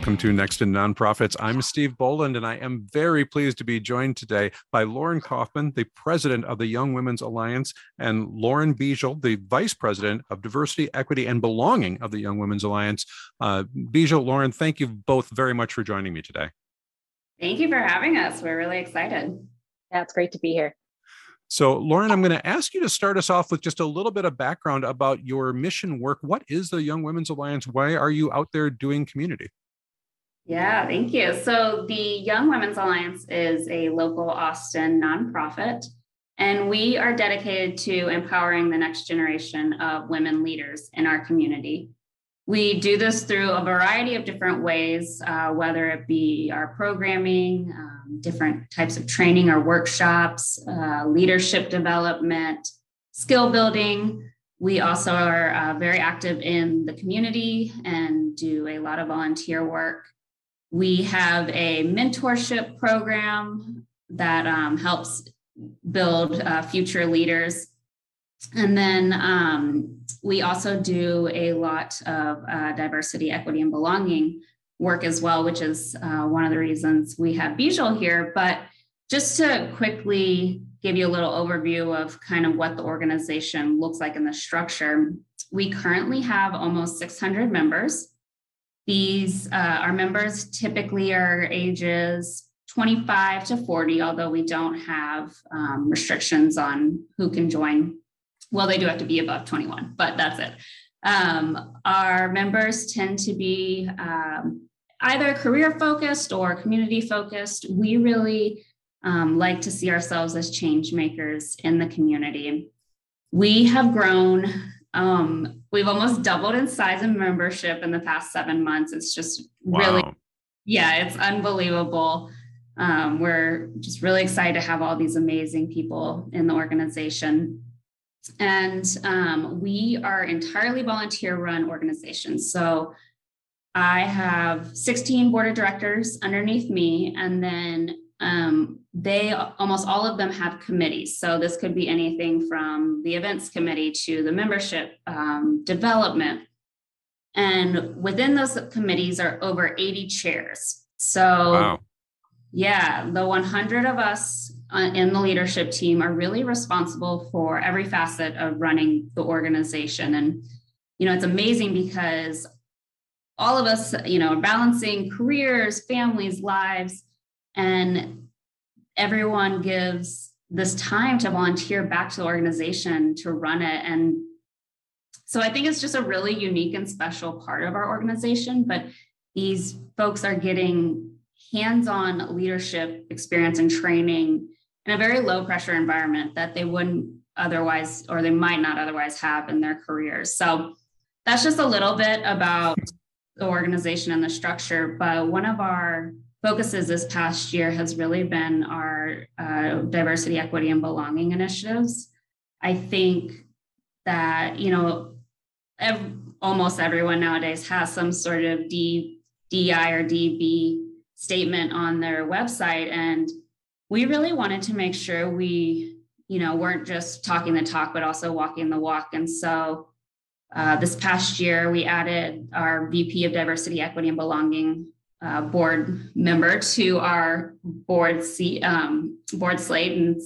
Welcome to Next in Nonprofits. I'm Steve Boland, and I am very pleased to be joined today by Lauren Kaufman, the president of the Young Women's Alliance, and Lauren Bijal, the vice president of Diversity, Equity, and Belonging of the Young Women's Alliance. Uh, Bijal, Lauren, thank you both very much for joining me today. Thank you for having us. We're really excited. Yeah, it's great to be here. So, Lauren, I'm going to ask you to start us off with just a little bit of background about your mission work. What is the Young Women's Alliance? Why are you out there doing community? Yeah, thank you. So, the Young Women's Alliance is a local Austin nonprofit, and we are dedicated to empowering the next generation of women leaders in our community. We do this through a variety of different ways, uh, whether it be our programming, um, different types of training or workshops, uh, leadership development, skill building. We also are uh, very active in the community and do a lot of volunteer work. We have a mentorship program that um, helps build uh, future leaders. And then um, we also do a lot of uh, diversity, equity, and belonging work as well, which is uh, one of the reasons we have Bijal here. But just to quickly give you a little overview of kind of what the organization looks like in the structure, we currently have almost 600 members. These, uh, our members typically are ages 25 to 40, although we don't have um, restrictions on who can join well, they do have to be above 21, but that's it. Um, our members tend to be um, either career focused or community focused. We really um, like to see ourselves as change makers in the community. We have grown, um, we've almost doubled in size and membership in the past seven months. It's just wow. really, yeah, it's unbelievable. Um, we're just really excited to have all these amazing people in the organization. And um, we are entirely volunteer run organizations. So I have 16 board of directors underneath me, and then um, they almost all of them have committees. So this could be anything from the events committee to the membership um, development. And within those committees are over 80 chairs. So, wow. yeah, the 100 of us uh, in the leadership team are really responsible for every facet of running the organization. And, you know, it's amazing because all of us, you know, are balancing careers, families, lives, and everyone gives this time to volunteer back to the organization to run it. And so I think it's just a really unique and special part of our organization. But these folks are getting hands on leadership experience and training in a very low pressure environment that they wouldn't otherwise or they might not otherwise have in their careers. So that's just a little bit about the organization and the structure. But one of our focuses this past year has really been our uh, diversity, equity, and belonging initiatives. I think that, you know, ev- almost everyone nowadays has some sort of D, DI or DB statement on their website. And we really wanted to make sure we, you know, weren't just talking the talk, but also walking the walk. And so uh, this past year, we added our VP of Diversity, Equity, and Belonging uh, board member to our board seat, um, board slate, and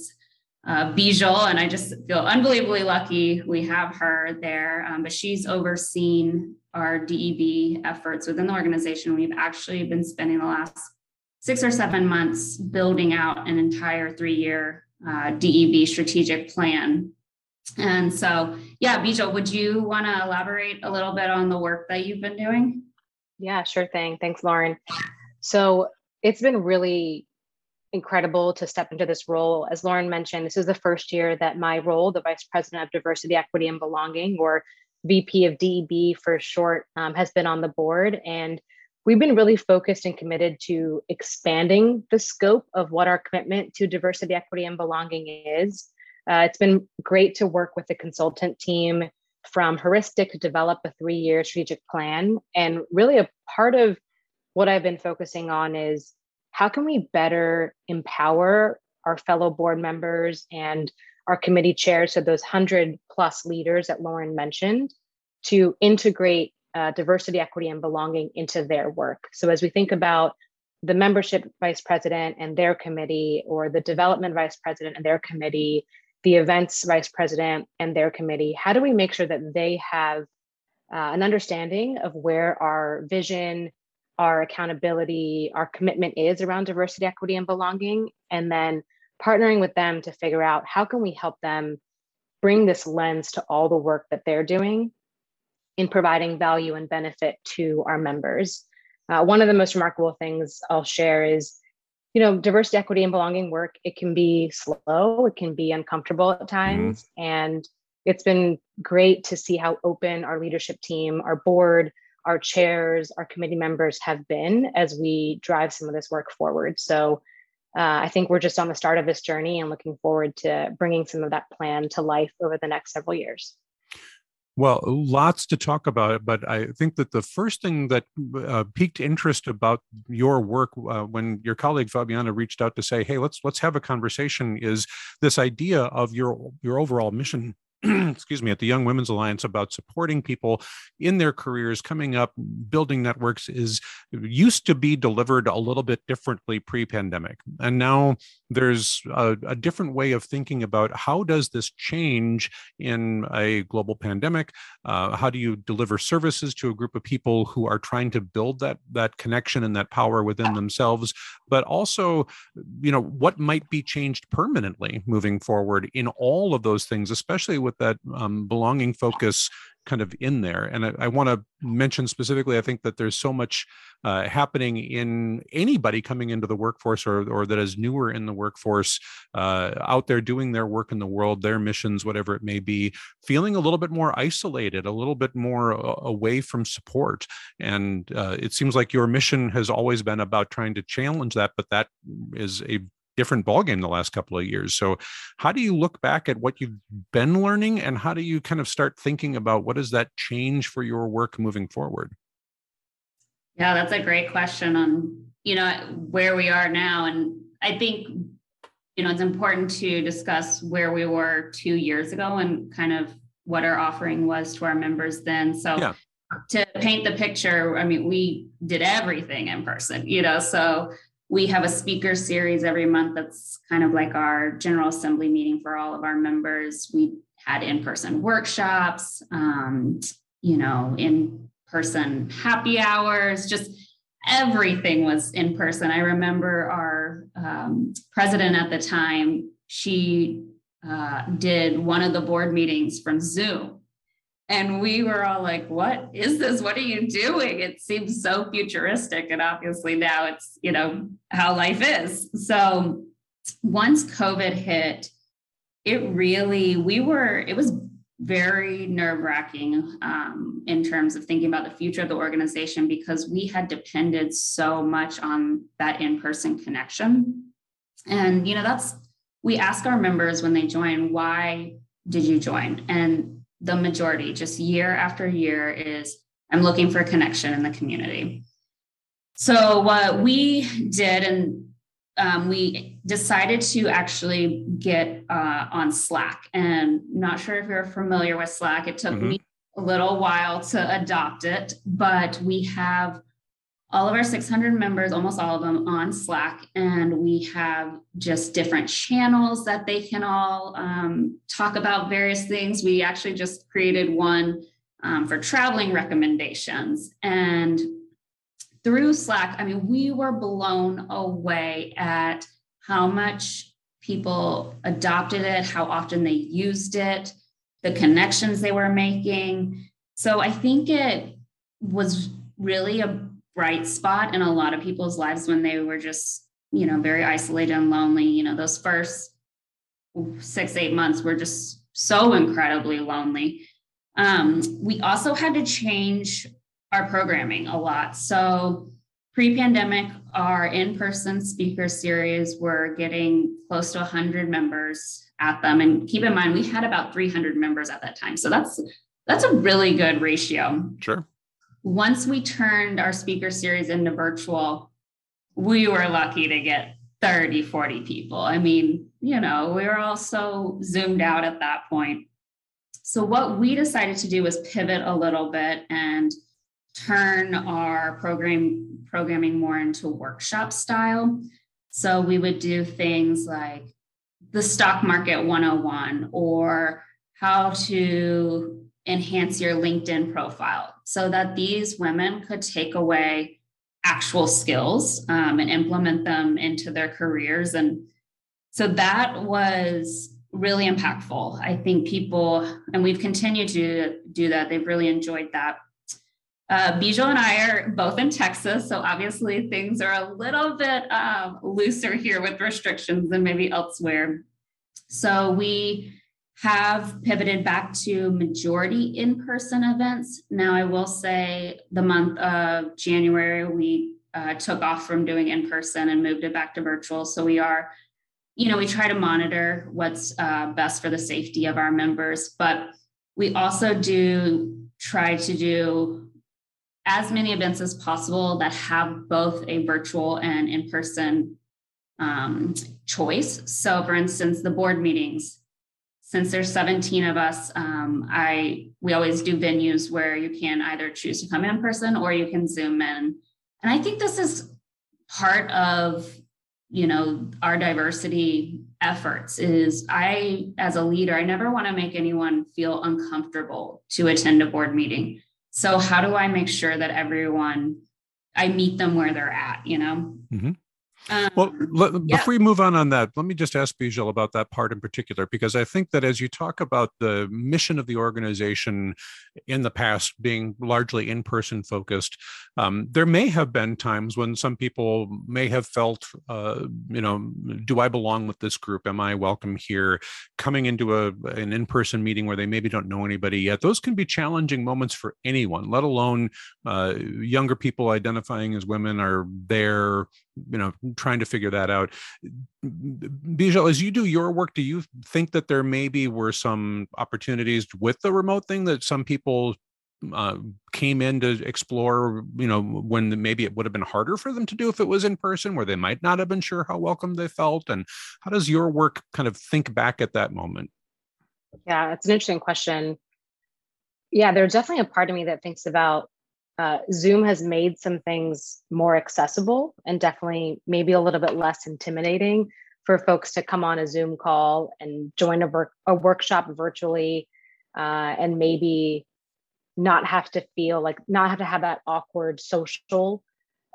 uh, Bijal, and I just feel unbelievably lucky we have her there. Um, but she's overseen our DEB efforts within the organization. We've actually been spending the last six or seven months building out an entire three year uh, DEB strategic plan. And so, yeah, Bijal, would you want to elaborate a little bit on the work that you've been doing? Yeah, sure thing. Thanks, Lauren. So it's been really incredible to step into this role. As Lauren mentioned, this is the first year that my role, the Vice President of Diversity, Equity, and Belonging, or VP of DEB for short, um, has been on the board. And we've been really focused and committed to expanding the scope of what our commitment to diversity, equity, and belonging is. Uh, it's been great to work with the consultant team from Heuristic to develop a three year strategic plan. And really, a part of what I've been focusing on is how can we better empower our fellow board members and our committee chairs, so those 100 plus leaders that Lauren mentioned, to integrate uh, diversity, equity, and belonging into their work. So as we think about the membership vice president and their committee, or the development vice president and their committee, the events vice president and their committee, how do we make sure that they have uh, an understanding of where our vision, our accountability, our commitment is around diversity, equity, and belonging, and then partnering with them to figure out how can we help them bring this lens to all the work that they're doing in providing value and benefit to our members. Uh, one of the most remarkable things I'll share is, you know, diversity, equity, and belonging work. It can be slow, it can be uncomfortable at times, mm-hmm. and it's been great to see how open our leadership team, our board, our chairs, our committee members have been as we drive some of this work forward. So uh, I think we're just on the start of this journey and looking forward to bringing some of that plan to life over the next several years. Well, lots to talk about, but I think that the first thing that uh, piqued interest about your work uh, when your colleague Fabiana reached out to say, "Hey, let's let's have a conversation," is this idea of your your overall mission excuse me, at the Young Women's Alliance about supporting people in their careers coming up, building networks is used to be delivered a little bit differently pre-pandemic. And now there's a, a different way of thinking about how does this change in a global pandemic? Uh, how do you deliver services to a group of people who are trying to build that, that connection and that power within themselves? But also, you know, what might be changed permanently moving forward in all of those things, especially with that um, belonging focus kind of in there. And I, I want to mention specifically, I think that there's so much uh, happening in anybody coming into the workforce or, or that is newer in the workforce uh, out there doing their work in the world, their missions, whatever it may be, feeling a little bit more isolated, a little bit more uh, away from support. And uh, it seems like your mission has always been about trying to challenge that, but that is a different ballgame the last couple of years. So, how do you look back at what you've been learning, and how do you kind of start thinking about what does that change for your work moving forward? Yeah, that's a great question on you know where we are now, and I think you know it's important to discuss where we were two years ago and kind of what our offering was to our members then. So. Yeah. To paint the picture, I mean, we did everything in person, you know, so we have a speaker series every month that's kind of like our general assembly meeting for all of our members. We had in-person workshops um, you know in-person happy hours just everything was in person. I remember our um, president at the time she uh, did one of the board meetings from zoom and we were all like, what is this? What are you doing? It seems so futuristic. And obviously now it's, you know, how life is. So once COVID hit, it really, we were, it was very nerve wracking um, in terms of thinking about the future of the organization because we had depended so much on that in person connection. And, you know, that's, we ask our members when they join, why did you join? And the majority, just year after year, is I'm looking for a connection in the community. So, what we did, and um, we decided to actually get uh, on Slack. And not sure if you're familiar with Slack. It took mm-hmm. me a little while to adopt it, but we have all of our 600 members, almost all of them on Slack, and we have just different channels that they can all um, talk about various things. We actually just created one um, for traveling recommendations. And through Slack, I mean, we were blown away at how much people adopted it, how often they used it, the connections they were making. So I think it was really a bright spot in a lot of people's lives when they were just, you know, very isolated and lonely. You know, those first six, eight months were just so incredibly lonely. Um, we also had to change our programming a lot. So, pre pandemic, our in person speaker series were getting close to 100 members at them. And keep in mind, we had about 300 members at that time. So, that's that's a really good ratio. Sure once we turned our speaker series into virtual, we were lucky to get 30, 40 people. I mean, you know, we were all so zoomed out at that point. So, what we decided to do was pivot a little bit and turn our program programming more into workshop style. So we would do things like the stock market 101 or how to enhance your LinkedIn profile so that these women could take away actual skills um, and implement them into their careers. And so that was really impactful. I think people, and we've continued to do that, they've really enjoyed that. Uh, Bijal and I are both in Texas, so obviously things are a little bit um, looser here with restrictions than maybe elsewhere. So we have pivoted back to majority in-person events. Now, I will say the month of January we uh, took off from doing in-person and moved it back to virtual. So we are, you know, we try to monitor what's uh, best for the safety of our members, but we also do try to do as many events as possible that have both a virtual and in person um, choice. So, for instance, the board meetings, since there's 17 of us, um, I we always do venues where you can either choose to come in person or you can Zoom in. And I think this is part of you know our diversity efforts is i as a leader i never want to make anyone feel uncomfortable to attend a board meeting so how do I make sure that everyone I meet them where they're at, you know? Mm-hmm. Um, well, let, yeah. before we move on on that, let me just ask Bijal about that part in particular, because I think that as you talk about the mission of the organization in the past being largely in person focused, um, there may have been times when some people may have felt, uh, you know, do I belong with this group? Am I welcome here? Coming into a, an in person meeting where they maybe don't know anybody yet, those can be challenging moments for anyone, let alone uh, younger people identifying as women are there you know trying to figure that out. Bijal as you do your work do you think that there maybe were some opportunities with the remote thing that some people uh, came in to explore you know when maybe it would have been harder for them to do if it was in person where they might not have been sure how welcome they felt? And how does your work kind of think back at that moment? Yeah it's an interesting question. Yeah there's definitely a part of me that thinks about uh, Zoom has made some things more accessible and definitely maybe a little bit less intimidating for folks to come on a Zoom call and join a, work, a workshop virtually uh, and maybe not have to feel like not have to have that awkward social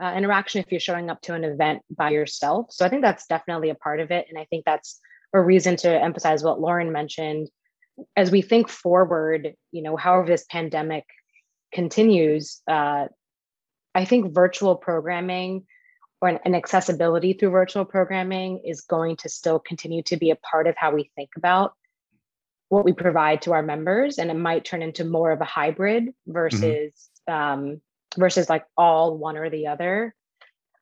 uh, interaction if you're showing up to an event by yourself. So I think that's definitely a part of it. And I think that's a reason to emphasize what Lauren mentioned. As we think forward, you know, however this pandemic continues, uh, I think virtual programming or an, an, accessibility through virtual programming is going to still continue to be a part of how we think about what we provide to our members, and it might turn into more of a hybrid versus mm-hmm. um, versus like all one or the other.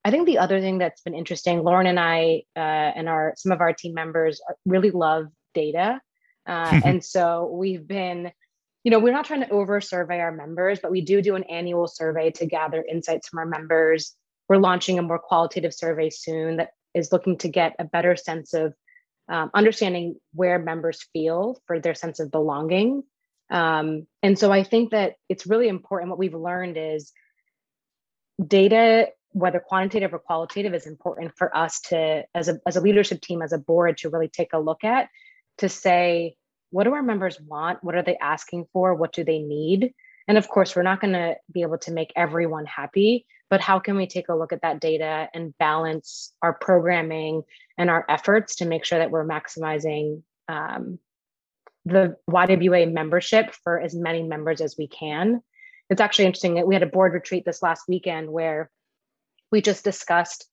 I think the other thing that's been interesting, Lauren and I uh, and our some of our team members really love data, uh, and so we've been you know, we're not trying to over survey our members, but we do do an annual survey to gather insights from our members. We're launching a more qualitative survey soon that is looking to get a better sense of um, understanding where members feel for their sense of belonging. Um, and so I think that it's really important. What we've learned is data, whether quantitative or qualitative, is important for us to, as a, as a leadership team, as a board, to really take a look at to say, what do our members want? What are they asking for? What do they need? And of course, we're not going to be able to make everyone happy, but how can we take a look at that data and balance our programming and our efforts to make sure that we're maximizing um, the YWA membership for as many members as we can? It's actually interesting that we had a board retreat this last weekend where we just discussed,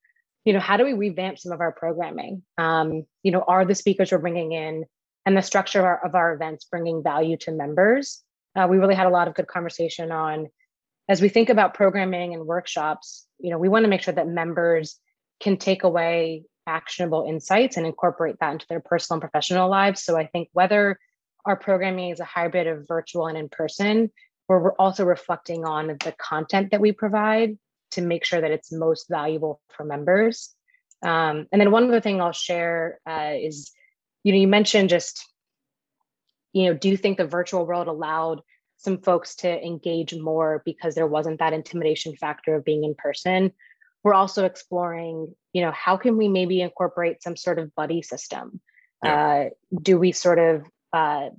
you know, how do we revamp some of our programming? Um, you know, are the speakers we're bringing in and the structure of our, of our events bringing value to members. Uh, we really had a lot of good conversation on as we think about programming and workshops, you know, we want to make sure that members can take away actionable insights and incorporate that into their personal and professional lives. So I think whether our programming is a hybrid of virtual and in person, we're also reflecting on the content that we provide to make sure that it's most valuable for members. Um, and then one other thing I'll share uh, is you know you mentioned just you know do you think the virtual world allowed some folks to engage more because there wasn't that intimidation factor of being in person. We're also exploring, you know, how can we maybe incorporate some sort of buddy system? Yeah. Uh, do we sort of uh,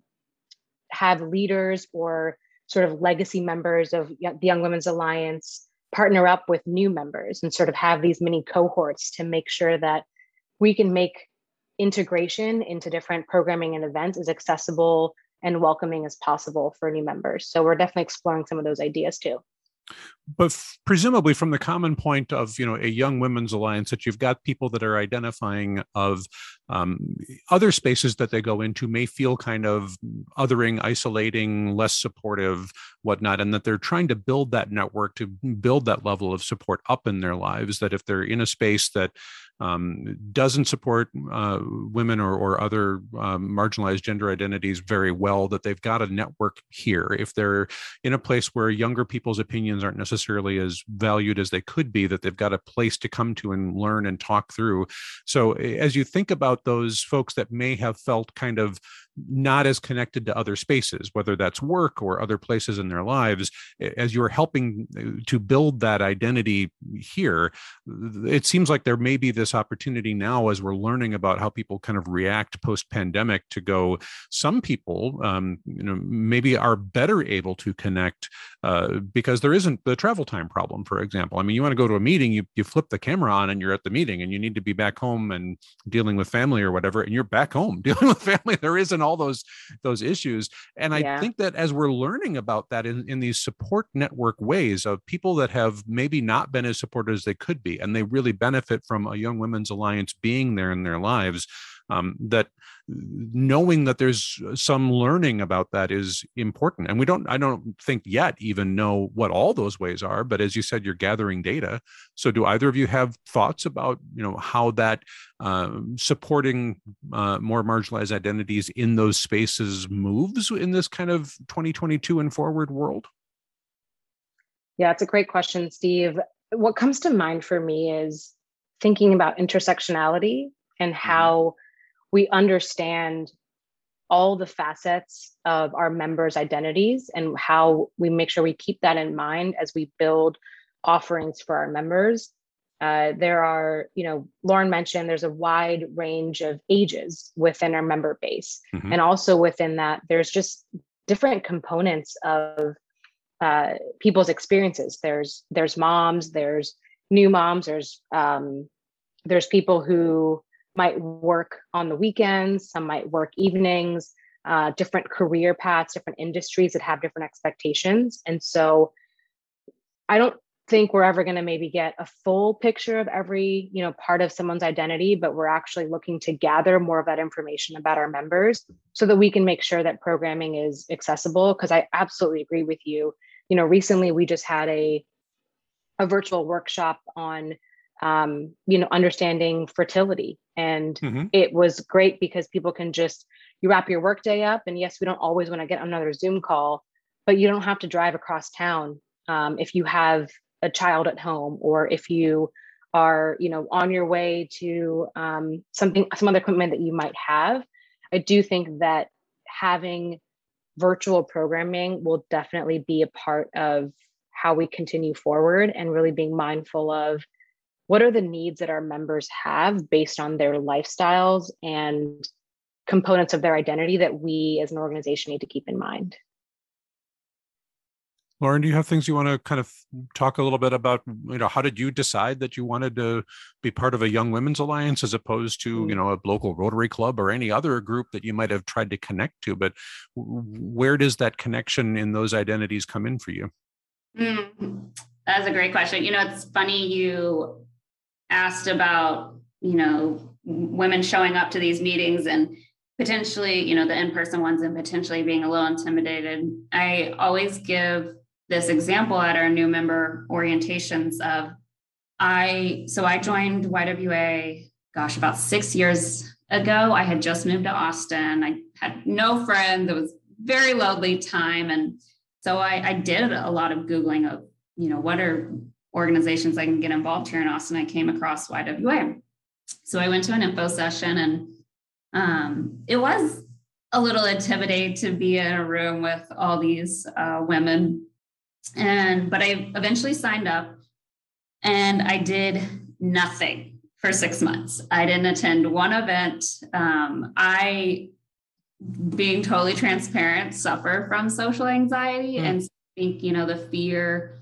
have leaders or sort of legacy members of the Young Women's Alliance partner up with new members and sort of have these mini cohorts to make sure that we can make integration into different programming and events as accessible and welcoming as possible for new members. So we're definitely exploring some of those ideas too but f- presumably from the common point of you know a young women's alliance that you've got people that are identifying of um, other spaces that they go into may feel kind of othering isolating less supportive whatnot and that they're trying to build that network to build that level of support up in their lives that if they're in a space that um, doesn't support uh, women or, or other um, marginalized gender identities very well, that they've got a network here. If they're in a place where younger people's opinions aren't necessarily as valued as they could be, that they've got a place to come to and learn and talk through. So, as you think about those folks that may have felt kind of not as connected to other spaces, whether that's work or other places in their lives, as you're helping uh, to build that identity here, it seems like there may be this opportunity now as we're learning about how people kind of react post pandemic to go, some people, um, you know, maybe are better able to connect uh, because there isn't the travel time problem, for example. I mean, you want to go to a meeting, you, you flip the camera on and you're at the meeting and you need to be back home and dealing with family or whatever, and you're back home dealing with family. There isn't all those those issues and i yeah. think that as we're learning about that in, in these support network ways of people that have maybe not been as supported as they could be and they really benefit from a young women's alliance being there in their lives um, that knowing that there's some learning about that is important. And we don't i don't think yet even know what all those ways are but as you said you're gathering data. So do either of you have thoughts about you know how that uh, supporting uh, more marginalized identities in those spaces moves in this kind of 2022 and forward world? Yeah it's a great question steve. What comes to mind for me is thinking about intersectionality and mm-hmm. how we understand all the facets of our members' identities and how we make sure we keep that in mind as we build offerings for our members. Uh, there are, you know, Lauren mentioned there's a wide range of ages within our member base. Mm-hmm. And also within that, there's just different components of uh, people's experiences. There's there's moms, there's new moms, there's um, there's people who might work on the weekends, some might work evenings, uh, different career paths, different industries that have different expectations. And so I don't think we're ever going to maybe get a full picture of every you know part of someone's identity but we're actually looking to gather more of that information about our members so that we can make sure that programming is accessible because i absolutely agree with you you know recently we just had a a virtual workshop on um, you know, understanding fertility. And mm-hmm. it was great because people can just, you wrap your workday up. And yes, we don't always want to get another Zoom call, but you don't have to drive across town um, if you have a child at home or if you are, you know, on your way to um, something, some other equipment that you might have. I do think that having virtual programming will definitely be a part of how we continue forward and really being mindful of what are the needs that our members have based on their lifestyles and components of their identity that we as an organization need to keep in mind? Lauren do you have things you want to kind of talk a little bit about you know how did you decide that you wanted to be part of a young women's alliance as opposed to you mm. know a local rotary club or any other group that you might have tried to connect to? But where does that connection in those identities come in for you? Mm, that's a great question. You know it's funny you asked about, you know, women showing up to these meetings and potentially, you know, the in-person ones and potentially being a little intimidated. I always give this example at our new member orientations of I so I joined YWA gosh about 6 years ago. I had just moved to Austin. I had no friends. It was very lonely time and so I, I did a lot of googling of you know what are organizations I can get involved here in Austin, I came across YWA. So I went to an info session and um, it was a little intimidating to be in a room with all these uh, women. And, but I eventually signed up and I did nothing for six months. I didn't attend one event. Um, I, being totally transparent, suffer from social anxiety mm. and think, you know, the fear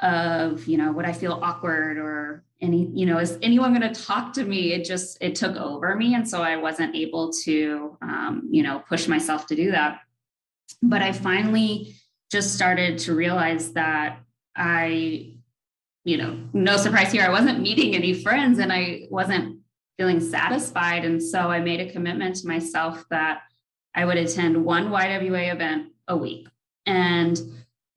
of, you know, would I feel awkward or any, you know, is anyone going to talk to me? It just, it took over me. And so I wasn't able to, um, you know, push myself to do that. But I finally just started to realize that I, you know, no surprise here, I wasn't meeting any friends and I wasn't feeling satisfied. And so I made a commitment to myself that I would attend one YWA event a week. And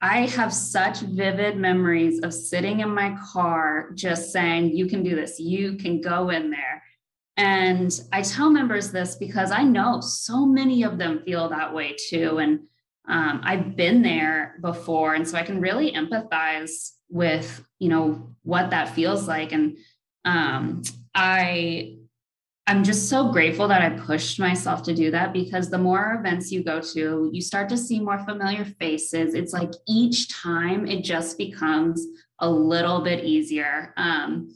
I have such vivid memories of sitting in my car just saying, You can do this, you can go in there. And I tell members this because I know so many of them feel that way too. And um, I've been there before. And so I can really empathize with, you know, what that feels like. And um, I I'm just so grateful that I pushed myself to do that because the more events you go to, you start to see more familiar faces. It's like each time it just becomes a little bit easier. Um,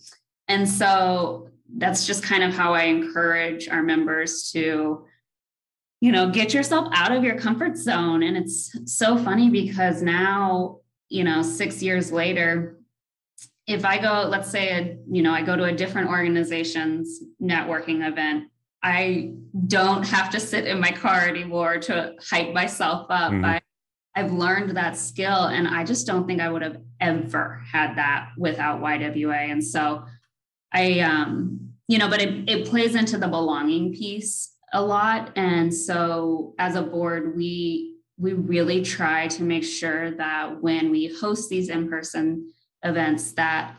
and so that's just kind of how I encourage our members to, you know, get yourself out of your comfort zone. And it's so funny because now, you know, six years later, if I go, let's say, a, you know, I go to a different organization's networking event, I don't have to sit in my car anymore to hype myself up. Mm-hmm. I, I've learned that skill, and I just don't think I would have ever had that without YWA. And so, I, um, you know, but it, it plays into the belonging piece a lot. And so, as a board, we we really try to make sure that when we host these in person events that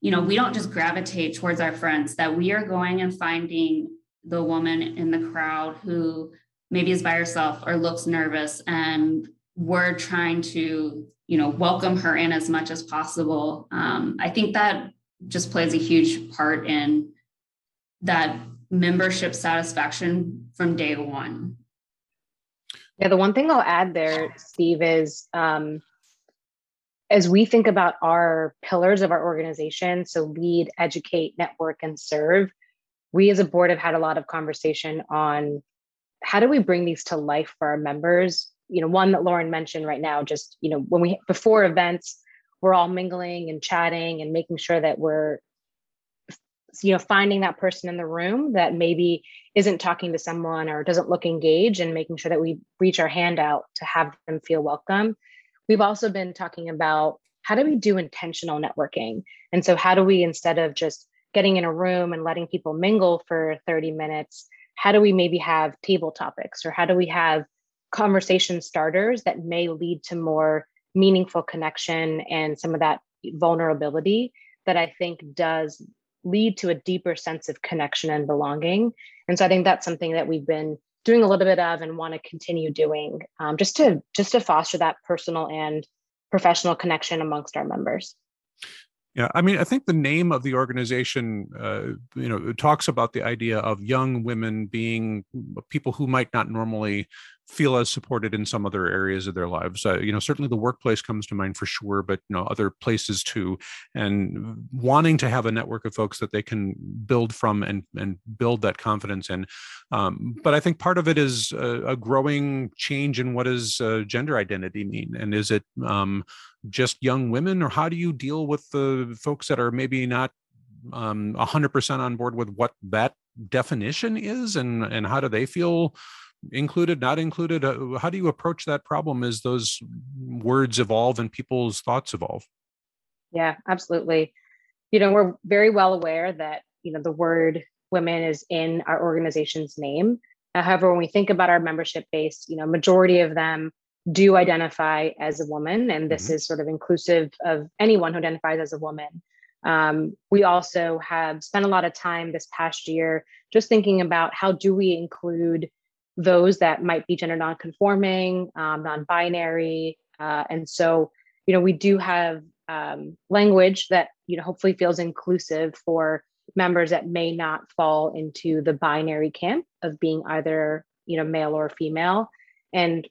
you know we don't just gravitate towards our friends that we are going and finding the woman in the crowd who maybe is by herself or looks nervous and we're trying to you know welcome her in as much as possible. Um, i think that just plays a huge part in that membership satisfaction from day one. Yeah the one thing i'll add there steve is um, as we think about our pillars of our organization, so lead, educate, network, and serve, we as a board have had a lot of conversation on how do we bring these to life for our members. You know, one that Lauren mentioned right now, just, you know, when we, before events, we're all mingling and chatting and making sure that we're, you know, finding that person in the room that maybe isn't talking to someone or doesn't look engaged and making sure that we reach our hand out to have them feel welcome We've also been talking about how do we do intentional networking? And so, how do we, instead of just getting in a room and letting people mingle for 30 minutes, how do we maybe have table topics or how do we have conversation starters that may lead to more meaningful connection and some of that vulnerability that I think does lead to a deeper sense of connection and belonging. And so I think that's something that we've been doing a little bit of and want to continue doing um, just to just to foster that personal and professional connection amongst our members. Yeah, I mean, I think the name of the organization, uh, you know, talks about the idea of young women being people who might not normally feel as supported in some other areas of their lives. Uh, you know, certainly the workplace comes to mind for sure, but you know, other places too. And wanting to have a network of folks that they can build from and and build that confidence in. Um, but I think part of it is a, a growing change in what does uh, gender identity mean, and is it um, just young women, or how do you deal with the folks that are maybe not um, 100% on board with what that definition is and and how do they feel included, not included? Uh, how do you approach that problem as those words evolve and people's thoughts evolve? Yeah, absolutely. You know, we're very well aware that, you know, the word women is in our organization's name. However, when we think about our membership base, you know, majority of them do identify as a woman, and this mm-hmm. is sort of inclusive of anyone who identifies as a woman. Um, we also have spent a lot of time this past year just thinking about how do we include those that might be gender nonconforming, um, non-binary, uh, and so you know we do have um, language that you know hopefully feels inclusive for members that may not fall into the binary camp of being either you know, male or female, and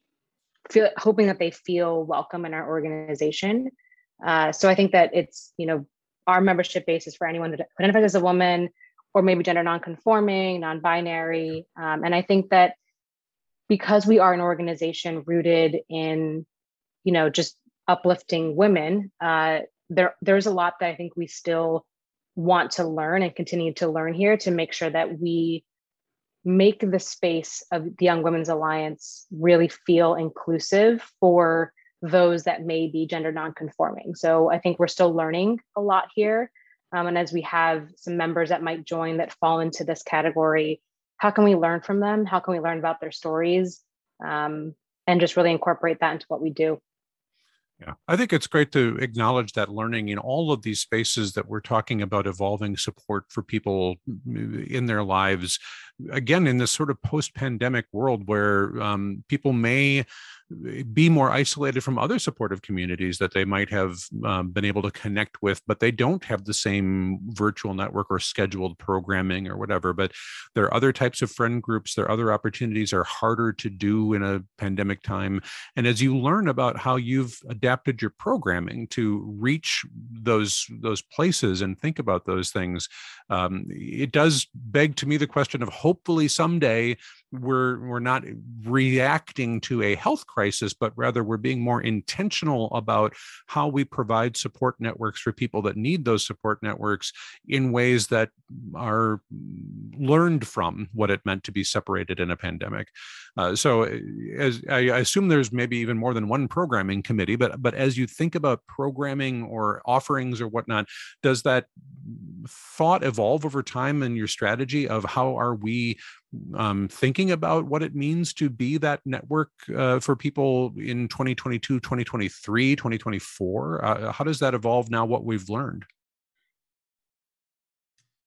feel, hoping that they feel welcome in our organization. Uh, so I think that it's, you know, our membership base is for anyone that identifies as a woman or maybe gender nonconforming, non-binary. Um, and I think that because we are an organization rooted in, you know, just uplifting women, uh, there there's a lot that I think we still want to learn and continue to learn here to make sure that we make the space of the Young Women's Alliance really feel inclusive for those that may be gender nonconforming. So I think we're still learning a lot here. Um, and as we have some members that might join that fall into this category, how can we learn from them? How can we learn about their stories? Um, and just really incorporate that into what we do. Yeah, I think it's great to acknowledge that learning in all of these spaces that we're talking about evolving support for people in their lives. Again, in this sort of post pandemic world where um, people may be more isolated from other supportive communities that they might have um, been able to connect with, but they don't have the same virtual network or scheduled programming or whatever. But there are other types of friend groups, there are other opportunities are harder to do in a pandemic time. And as you learn about how you've adapted your programming to reach those those places and think about those things, um, it does beg to me the question of hopefully someday we're we're not reacting to a health crisis but rather we're being more intentional about how we provide support networks for people that need those support networks in ways that are learned from what it meant to be separated in a pandemic. Uh, so uh, as I assume there's maybe even more than one programming committee but but as you think about programming or offerings or whatnot does that thought evolve over time in your strategy of how are we um, thinking about what it means to be that network uh, for people in 2022 2023 2024 uh, how does that evolve now what we've learned?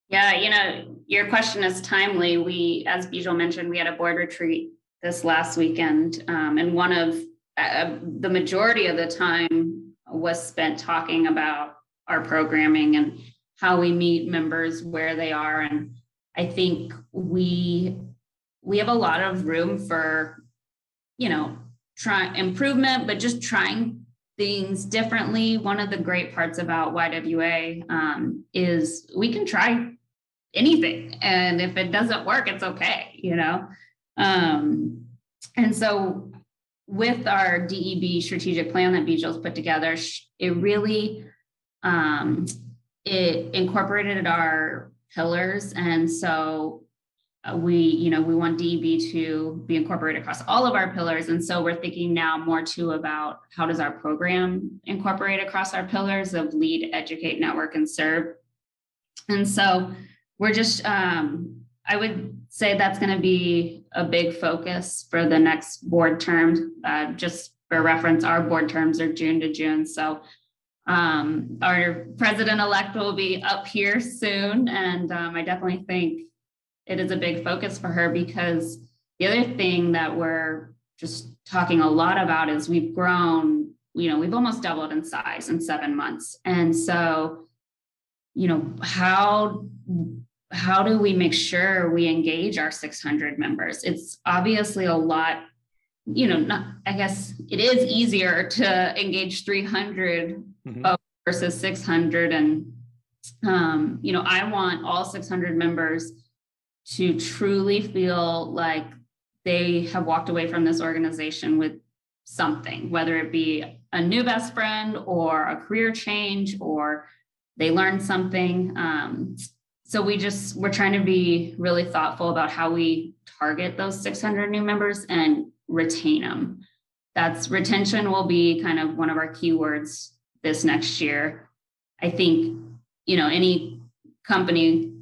Yeah you know your question is timely. We as bijal mentioned we had a board retreat this last weekend um, and one of uh, the majority of the time was spent talking about our programming and how we meet members where they are and i think we we have a lot of room for you know try improvement but just trying things differently. One of the great parts about ywa um, is we can try anything and if it doesn't work it's okay you know? Um, and so with our deb strategic plan that bijal's put together it really um, it incorporated our pillars. And so uh, we, you know, we want DEB to be incorporated across all of our pillars. And so we're thinking now more too about how does our program incorporate across our pillars of lead, educate, network, and serve. And so we're just, um, I would say that's going to be a big focus for the next board term. Uh, just for reference, our board terms are June to June. So um, our president elect will be up here soon. And um, I definitely think it is a big focus for her because the other thing that we're just talking a lot about is we've grown, you know, we've almost doubled in size in seven months. And so, you know, how how do we make sure we engage our 600 members? It's obviously a lot you know, not, I guess it is easier to engage 300 mm-hmm. versus 600. And, um, you know, I want all 600 members to truly feel like they have walked away from this organization with something, whether it be a new best friend or a career change or they learned something. Um, so we just we're trying to be really thoughtful about how we target those 600 new members and retain them. That's retention will be kind of one of our keywords this next year. I think, you know, any company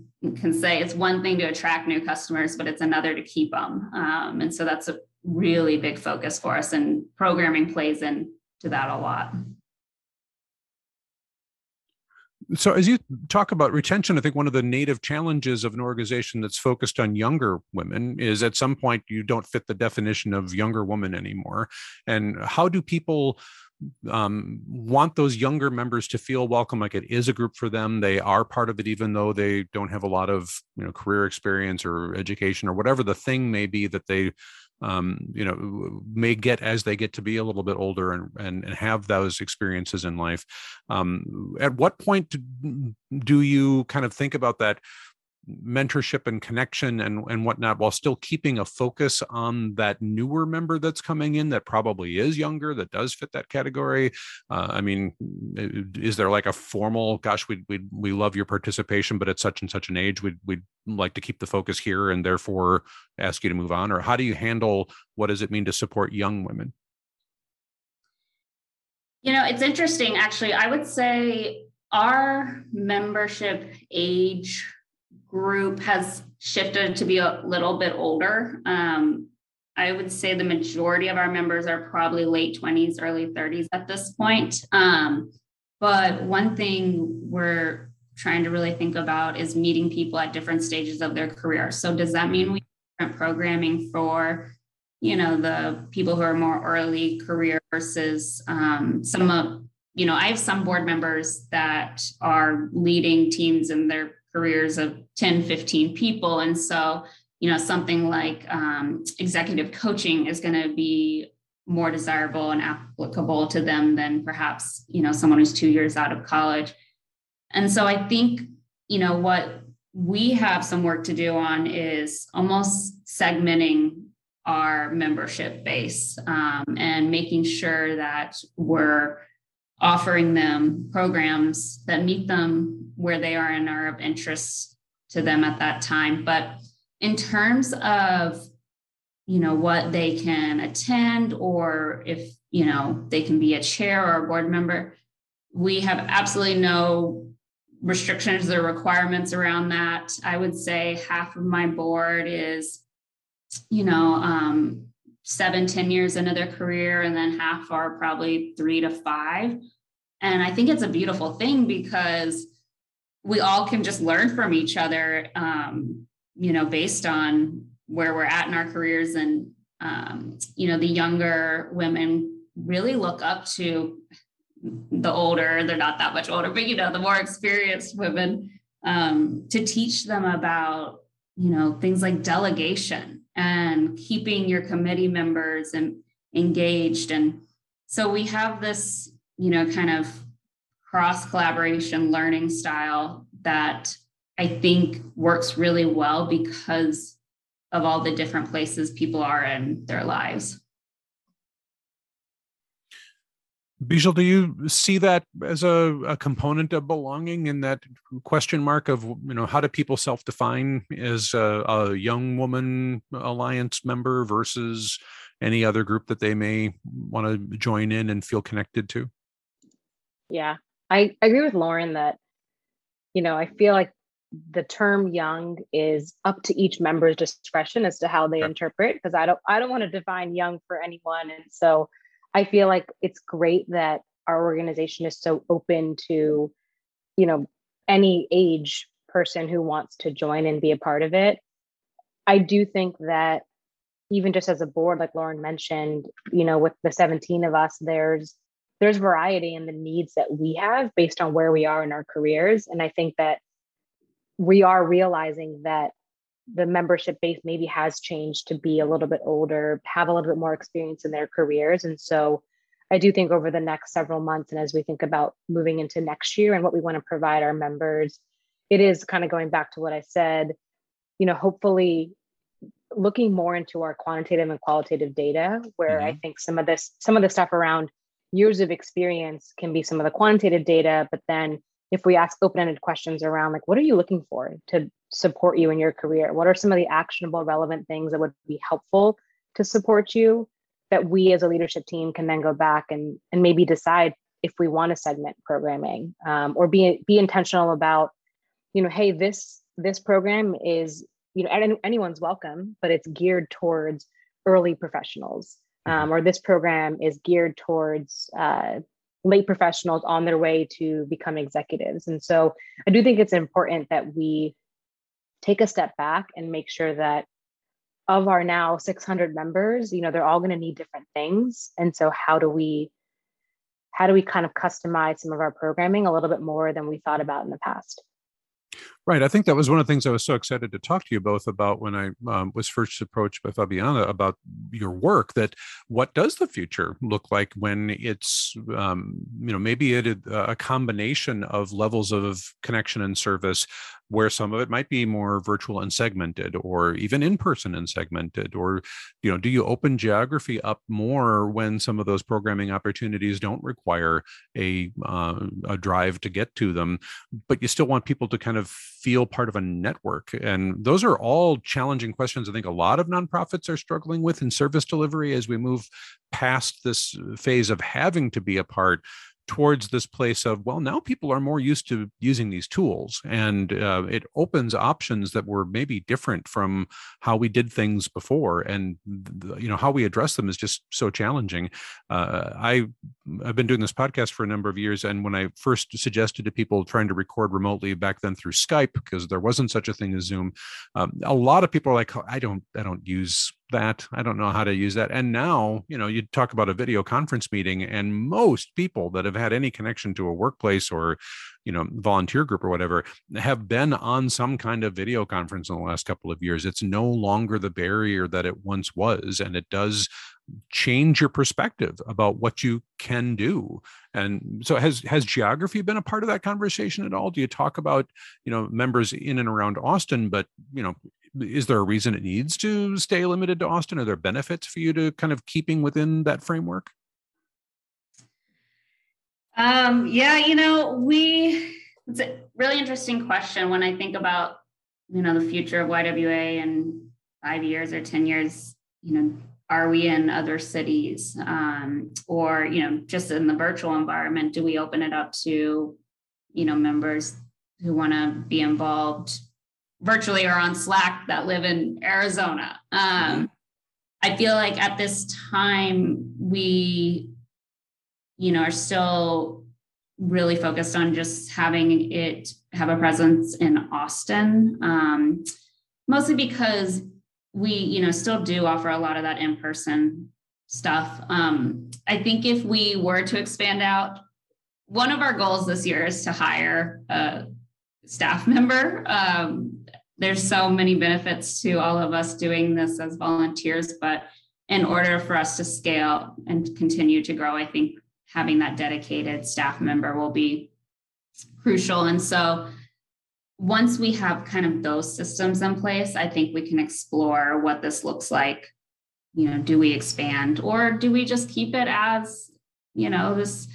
can say it's one thing to attract new customers, but it's another to keep them. Um, and so that's a really big focus for us, and programming plays into that a lot. So, as you talk about retention, I think one of the native challenges of an organization that's focused on younger women is at some point you don't fit the definition of younger woman anymore. And how do people um, want those younger members to feel welcome like it is a group for them they are part of it even though they don't have a lot of you know career experience or education or whatever the thing may be that they um, you know may get as they get to be a little bit older and and, and have those experiences in life um, at what point do, do you kind of think about that mentorship and connection and, and whatnot while still keeping a focus on that newer member that's coming in that probably is younger that does fit that category. Uh, i mean is there like a formal gosh we we we love your participation but at such and such an age we'd, we'd like to keep the focus here and therefore ask you to move on or how do you handle what does it mean to support young women? You know it's interesting actually. I would say our membership age group has shifted to be a little bit older. Um, I would say the majority of our members are probably late 20s, early 30s at this point. Um, but one thing we're trying to really think about is meeting people at different stages of their career. So does that mean we have programming for, you know, the people who are more early career versus um, some of, you know, I have some board members that are leading teams in their careers of 10, 15 people. And so, you know, something like um, executive coaching is going to be more desirable and applicable to them than perhaps, you know, someone who's two years out of college. And so I think, you know, what we have some work to do on is almost segmenting our membership base um, and making sure that we're offering them programs that meet them where they are and are of interest to them at that time. But in terms of, you know, what they can attend or if, you know, they can be a chair or a board member, we have absolutely no restrictions or requirements around that. I would say half of my board is, you know, um, seven, ten years into their career, and then half are probably three to five. And I think it's a beautiful thing because we all can just learn from each other, um, you know, based on where we're at in our careers. And, um, you know, the younger women really look up to the older, they're not that much older, but, you know, the more experienced women um, to teach them about, you know, things like delegation and keeping your committee members and engaged. And so we have this, you know, kind of cross collaboration learning style that I think works really well because of all the different places people are in their lives. Bijal, do you see that as a, a, component of belonging in that question mark of, you know, how do people self-define as a, a, young woman alliance member versus any other group that they may want to join in and feel connected to? Yeah, I, I agree with Lauren that, you know, I feel like the term young is up to each member's discretion as to how they interpret because I don't I don't want to define young for anyone. And so I feel like it's great that our organization is so open to, you know, any age person who wants to join and be a part of it. I do think that even just as a board, like Lauren mentioned, you know, with the 17 of us, there's there's variety in the needs that we have based on where we are in our careers. And I think that we are realizing that the membership base maybe has changed to be a little bit older, have a little bit more experience in their careers. And so I do think over the next several months, and as we think about moving into next year and what we want to provide our members, it is kind of going back to what I said, you know, hopefully looking more into our quantitative and qualitative data, where mm-hmm. I think some of this, some of the stuff around years of experience can be some of the quantitative data, but then if we ask open-ended questions around like what are you looking for to support you in your career what are some of the actionable relevant things that would be helpful to support you that we as a leadership team can then go back and and maybe decide if we want to segment programming um, or be be intentional about you know hey this this program is you know anyone's welcome but it's geared towards early professionals. Um, or this program is geared towards uh, late professionals on their way to become executives. And so I do think it's important that we take a step back and make sure that of our now 600 members, you know, they're all going to need different things. And so how do we how do we kind of customize some of our programming a little bit more than we thought about in the past? Right. I think that was one of the things I was so excited to talk to you both about when I um, was first approached by Fabiana about your work. That what does the future look like when it's, um, you know, maybe it a combination of levels of connection and service where some of it might be more virtual and segmented or even in person and segmented or you know do you open geography up more when some of those programming opportunities don't require a uh, a drive to get to them but you still want people to kind of feel part of a network and those are all challenging questions i think a lot of nonprofits are struggling with in service delivery as we move past this uh, phase of having to be a part towards this place of well now people are more used to using these tools and uh, it opens options that were maybe different from how we did things before and you know how we address them is just so challenging. Uh, i i've been doing this podcast for a number of years and when i first suggested to people trying to record remotely back then through skype because there wasn't such a thing as zoom um, a lot of people are like i don't i don't use that. I don't know how to use that. And now, you know, you talk about a video conference meeting, and most people that have had any connection to a workplace or, you know, volunteer group or whatever have been on some kind of video conference in the last couple of years. It's no longer the barrier that it once was. And it does change your perspective about what you can do and so has has geography been a part of that conversation at all do you talk about you know members in and around austin but you know is there a reason it needs to stay limited to Austin? Are there benefits for you to kind of keeping within that framework? Um, yeah, you know, we it's a really interesting question when I think about you know the future of YWA in five years or ten years. You know, are we in other cities, um, or you know, just in the virtual environment? Do we open it up to you know members who want to be involved virtually or on Slack that live in Arizona. Um, mm-hmm. I feel like at this time we, you know, are still really focused on just having it have a presence in Austin, um, mostly because we, you know, still do offer a lot of that in person stuff. Um, I think if we were to expand out, one of our goals this year is to hire a staff member. Um, there's so many benefits to all of us doing this as volunteers, but in order for us to scale and continue to grow, I think having that dedicated staff member will be crucial. And so once we have kind of those systems in place, I think we can explore what this looks like. You know, do we expand or do we just keep it as, you know, this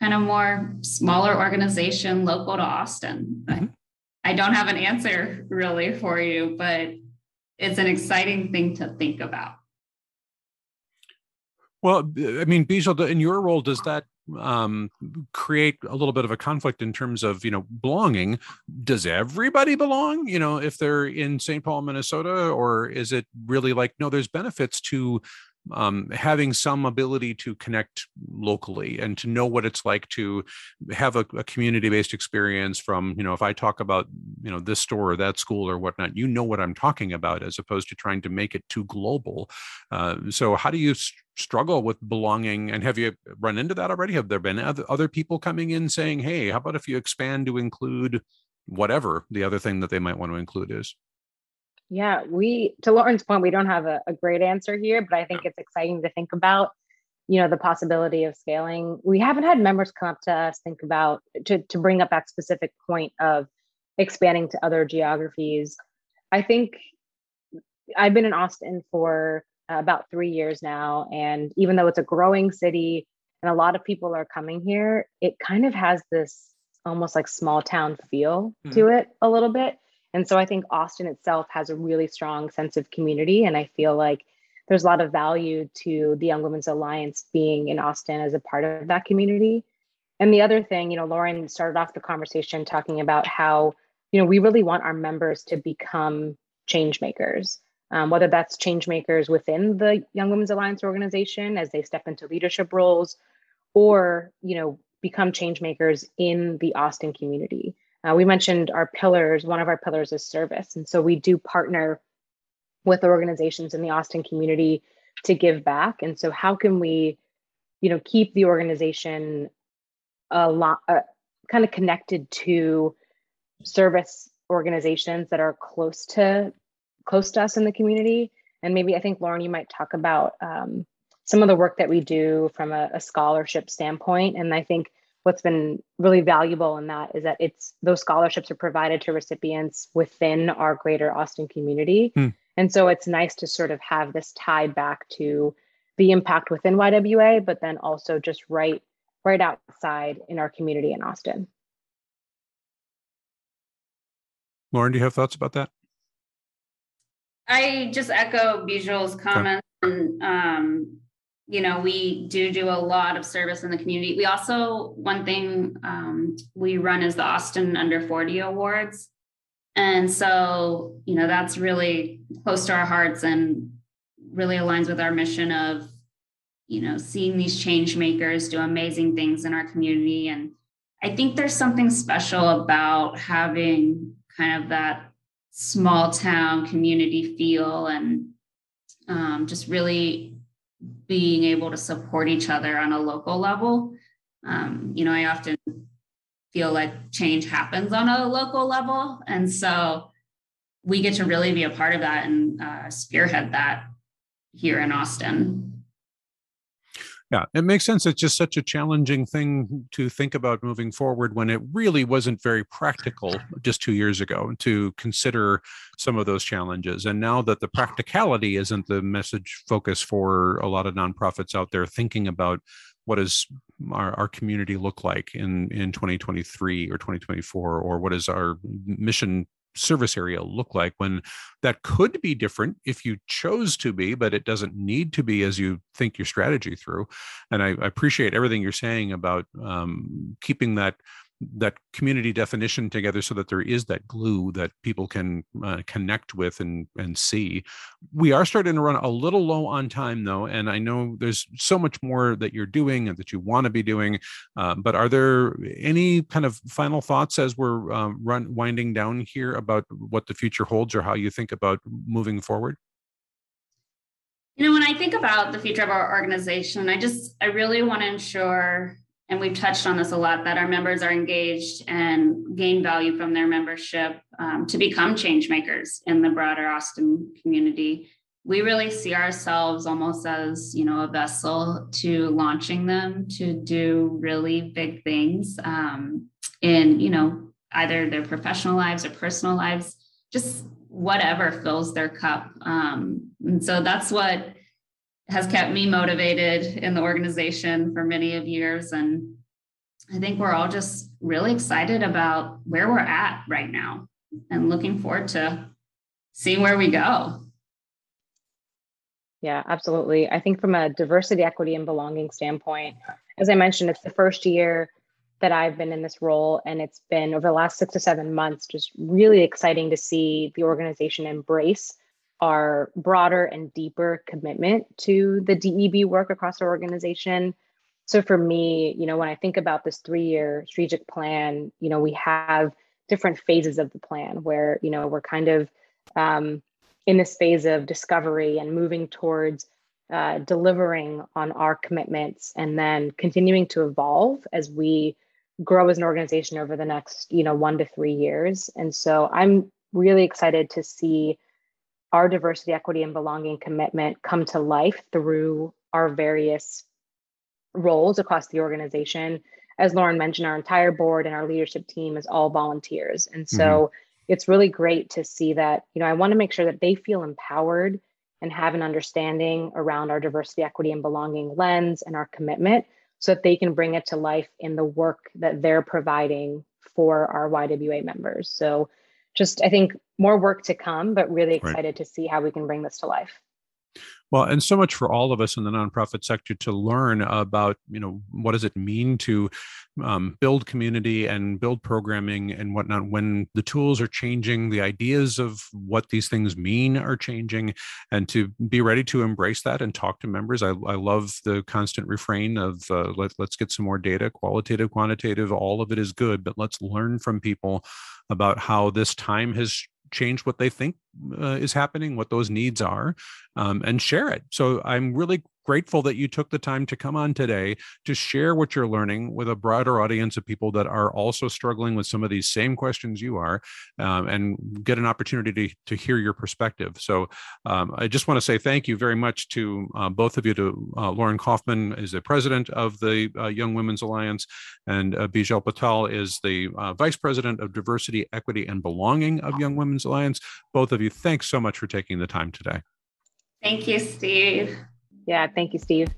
kind of more smaller organization local to Austin? Mm-hmm. I don't have an answer really for you, but it's an exciting thing to think about. Well, I mean, Bijal, in your role, does that um, create a little bit of a conflict in terms of you know belonging? Does everybody belong? You know, if they're in St. Paul, Minnesota, or is it really like no? There's benefits to um, having some ability to connect locally and to know what it's like to have a, a community-based experience from you know if i talk about you know this store or that school or whatnot you know what i'm talking about as opposed to trying to make it too global. Uh, so how do you struggle with belonging and have you run into that already? Have there been other people coming in saying hey how about if you expand to include whatever the other thing that they might want to include is yeah, we to Lauren's point, we don't have a, a great answer here, but I think it's exciting to think about, you know, the possibility of scaling. We haven't had members come up to us think about to to bring up that specific point of expanding to other geographies. I think I've been in Austin for about three years now, and even though it's a growing city and a lot of people are coming here, it kind of has this almost like small town feel mm. to it a little bit and so I think Austin itself has a really strong sense of community. And I feel like there's a lot of value to the Young Women's Alliance being in Austin as a part of that community. And the other thing, you know, Lauren started off the conversation talking about how, you know, we really want our members to become change makers, um, whether that's change makers within the Young Women's Alliance organization as they step into leadership roles, or, you know, become change makers in the Austin community. Uh, we mentioned our pillars. One of our pillars is service. And so we do partner with organizations in the Austin community to give back. And so, how can we, you know, keep the organization a lot uh, kind of connected to service organizations that are close to close to us in the community? And maybe I think Lauren, you might talk about um, some of the work that we do from a, a scholarship standpoint. And I think what's been really valuable in that is that it's those scholarships are provided to recipients within our greater Austin community. Hmm. And so it's nice to sort of have this tied back to the impact within YWA, but then also just right right outside in our community in Austin. Lauren, do you have thoughts about that? I just echo Bijal's comments. Okay. And um, you know, we do do a lot of service in the community. We also, one thing um, we run is the Austin Under 40 Awards. And so, you know, that's really close to our hearts and really aligns with our mission of, you know, seeing these change makers do amazing things in our community. And I think there's something special about having kind of that small town community feel and um, just really being able to support each other on a local level. Um, you know, I often feel like change happens on a local level. And so we get to really be a part of that and uh, spearhead that here in Austin. Yeah, it makes sense. It's just such a challenging thing to think about moving forward when it really wasn't very practical just two years ago to consider some of those challenges. And now that the practicality isn't the message focus for a lot of nonprofits out there thinking about what does our, our community look like in, in 2023 or 2024, or what is our mission service area look like when that could be different if you chose to be, but it doesn't need to be as you think your strategy through. And I, I appreciate everything you're saying about um, keeping that that community definition together so that there is that glue that people can uh, connect with and and see. We are starting to run a little low on time though and i know there's so much more that you're doing and that you want to be doing uh, but are there any kind of final thoughts as we're um, run winding down here about what the future holds or how you think about moving forward? You know when i think about the future of our organization i just i really want to ensure and we've touched on this a lot that our members are engaged and gain value from their membership um, to become change makers in the broader austin community. We really see ourselves almost as you know a vessel to launching them to do really big things um, in you know either their professional lives or personal lives just whatever fills their cup. Um, and so that's what has kept me motivated in the organization for many of years. And i think we're all just really excited about where we're at right now and looking forward to seeing where we go. Yeah absolutely. I think from a diversity equity and belonging standpoint as i mentioned it's the first year that i've been in this role and it's been over the last six to seven months just really exciting to see the organization embrace our broader and deeper commitment to the DEB work across our organization. So for me, you know, when I think about this three-year strategic plan, you know, we have different phases of the plan where, you know, we're kind of um, in this phase of discovery and moving towards uh, delivering on our commitments and then continuing to evolve as we grow as an organization over the next, you know, one to three years. And so I'm really excited to see our diversity, equity, and belonging commitment come to life through our various roles across the organization. As Lauren mentioned, our entire board and our leadership team is all volunteers. And so mm-hmm. it's really great to see that, you know, I want to make sure that they feel empowered and have an understanding around our diversity, equity, and belonging lens and our commitment so that they can bring it to life in the work that they're providing for our YWA members. So just I think more work to come, but really excited right. to see how we can bring this to life. Well, and so much for all of us in the nonprofit sector to learn about, you know, what does it mean to um, build community and build programming and whatnot when the tools are changing, the ideas of what these things mean are changing, and to be ready to embrace that and talk to members. I, I love the constant refrain of uh, let, let's get some more data, qualitative, quantitative, all of it is good, but let's learn from people about how this time has change what they think uh, is happening, what those needs are, um, and share it. So I'm really grateful that you took the time to come on today to share what you're learning with a broader audience of people that are also struggling with some of these same questions you are um, and get an opportunity to, to hear your perspective. So um, I just want to say thank you very much to uh, both of you, to uh, Lauren Kaufman is the president of the uh, Young Women's Alliance and uh, Bijal Patel is the uh, vice president of diversity, equity, and belonging of Young Women's Alliance. Both of you, thanks so much for taking the time today. Thank you, Steve. Yeah, thank you, Steve.